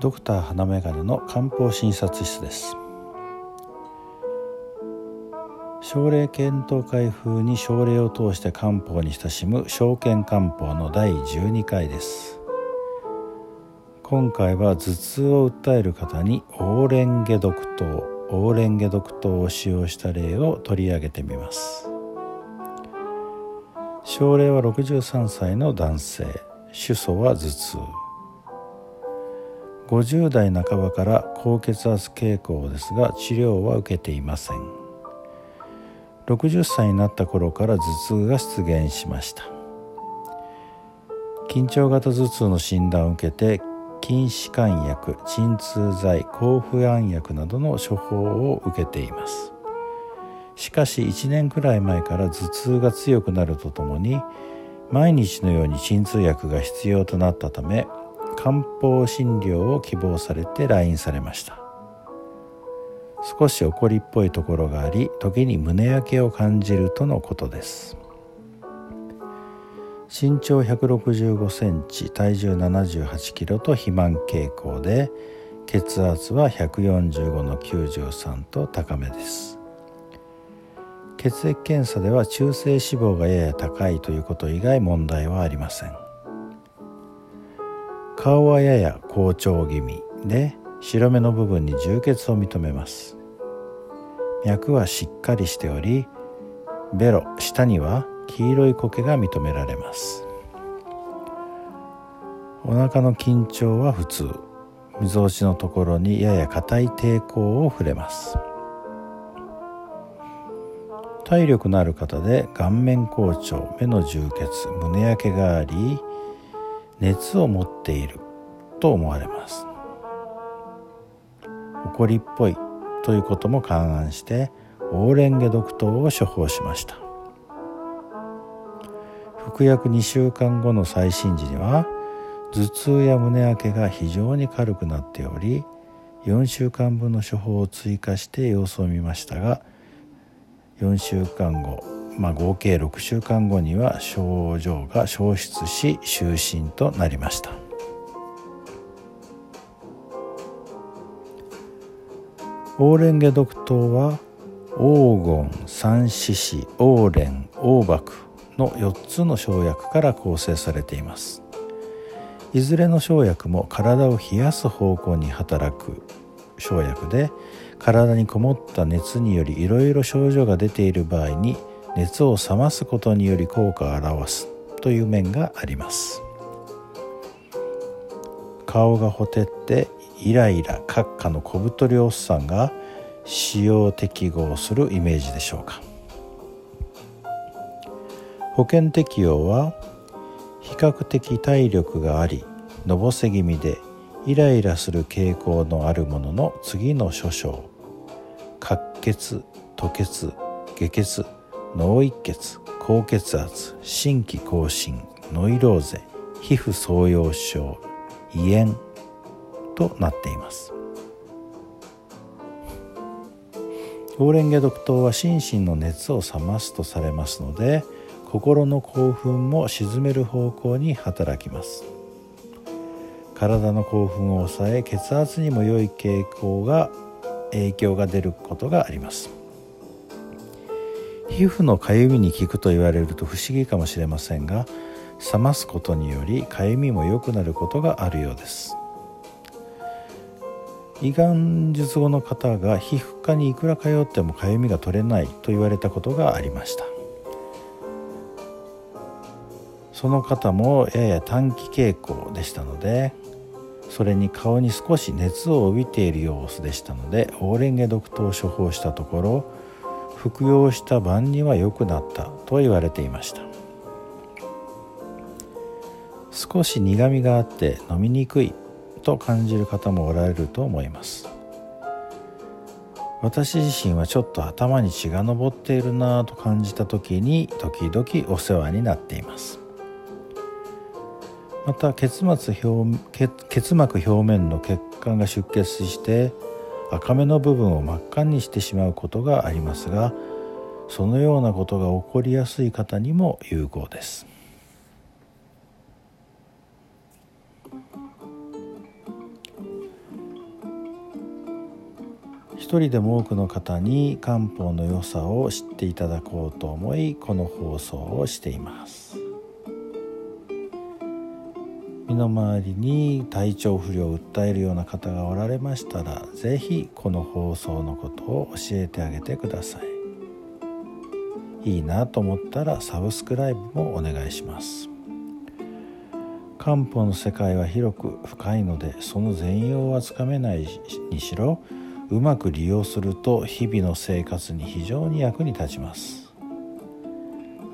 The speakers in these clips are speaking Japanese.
ドクター花眼鏡の漢方診察室です。症例検討会風に症例を通して漢方に親しむ証券漢方の第12回です。今回は頭痛を訴える方にオーレンゲ毒糖オーレンゲ毒糖を使用した例を取り上げてみます。症例は63歳の男性。主訴は頭痛。50代半ばから高血圧傾向ですが治療は受けていません。60歳になった頃から頭痛が出現しました。緊張型頭痛の診断を受けて筋弛緩薬鎮痛剤抗不安薬などの処方を受けています。しかし1年くらい前から頭痛が強くなるとともに毎日のように鎮痛薬が必要となったため漢方診療を希望されて来院されました。少し怒りっぽいところがあり時に胸焼けを感じるとのことです。身長165センチ体重78キロと肥満傾向で血圧は145の93と高めです。血液検査では中性脂肪がやや高いということ以外問題はありません。顔はやや好調気味で白目の部分に充血を認めます。脈はしっかりしておりベロ下には黄色い苔が認められます。お腹の緊張は普通。みぞおちのところにやや硬い抵抗を触れます。体力のある方で顔面好調目の充血胸焼けがあり熱を持っている。と思われます。怒りっぽいということも勘案してオーレンゲ毒糖を処方しました。服薬2週間後の最新時には頭痛や胸焼けが非常に軽くなっており4週間分の処方を追加して様子を見ましたが4週間後まあ、合計6週間後には症状が消失し就寝となりました。オーレンゲ毒糖は黄金三獅子オーレン黄麦の4つの生薬から構成されています。いずれの生薬も体を冷やす方向に働く生薬で体にこもった熱によりいろいろ症状が出ている場合に熱を冷ますことにより効果を表すという面があります。顔がほてってイライラ閣下の小太りおっさんが使用適合するイメージでしょうか。保険適用は比較的体力がありのぼせ気味でイライラする傾向のあるものの次の諸症滑血吐血下血脳一血高血圧心気更新ノイローゼ皮膚創用症胃炎となっています。オーレンゲ毒糖は心身の熱を冷ますとされますので心の興奮も鎮める方向に働きます。体の興奮を抑え血圧にも良い傾向が影響が出ることがあります。皮膚のかゆみに効くと言われると不思議かもしれませんが冷ますことによりかゆみも良くなることがあるようです。胃がん術後の方が皮膚科にいくら通ってもかゆみが取れないと言われたことがありました。その方もやや短期傾向でしたのでそれに顔に少し熱を帯びている様子でしたのでオーレンゲ毒糖を処方したところ服用した晩には良くなったと言われていました。少し苦みがあって飲みにくいと感じる方もおられると思います。私自身はちょっと頭に血が上っているなぁと感じた時に時々お世話になっています。また結膜表結膜表面の血管が出血して赤目の部分を真っ赤にしてしまうことがありますがそのようなことが起こりやすい方にも有効です。一人でも多くの方に漢方の良さを知っていただこうと思いこの放送をしています。身の回りに体調不良を訴えるような方がおられましたら是非この放送のことを教えてあげてください。いいなと思ったらサブスクライブもお願いします。漢方の世界は広く深いのでその全容はつかめないにしろうまく利用すると日々の生活に非常に役に立ちます。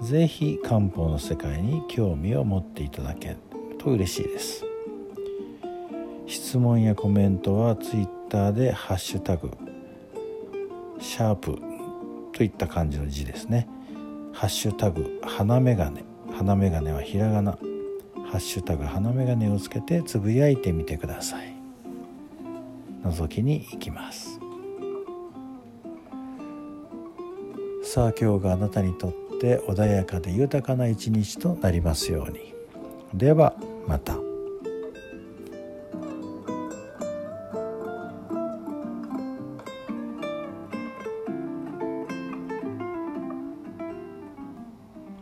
是非漢方の世界に興味を持っていただけ。と嬉しいです。質問やコメントは Twitter で「ハッシュタグシャープといった感じの字ですね。ハッシュタグ花眼鏡。花眼鏡はひらがな。ハッシュタグ花眼鏡をつけてつぶやいてみてください。覗きに行きます。さあ今日があなたにとって穏やかで豊かな一日となりますように。ではまた。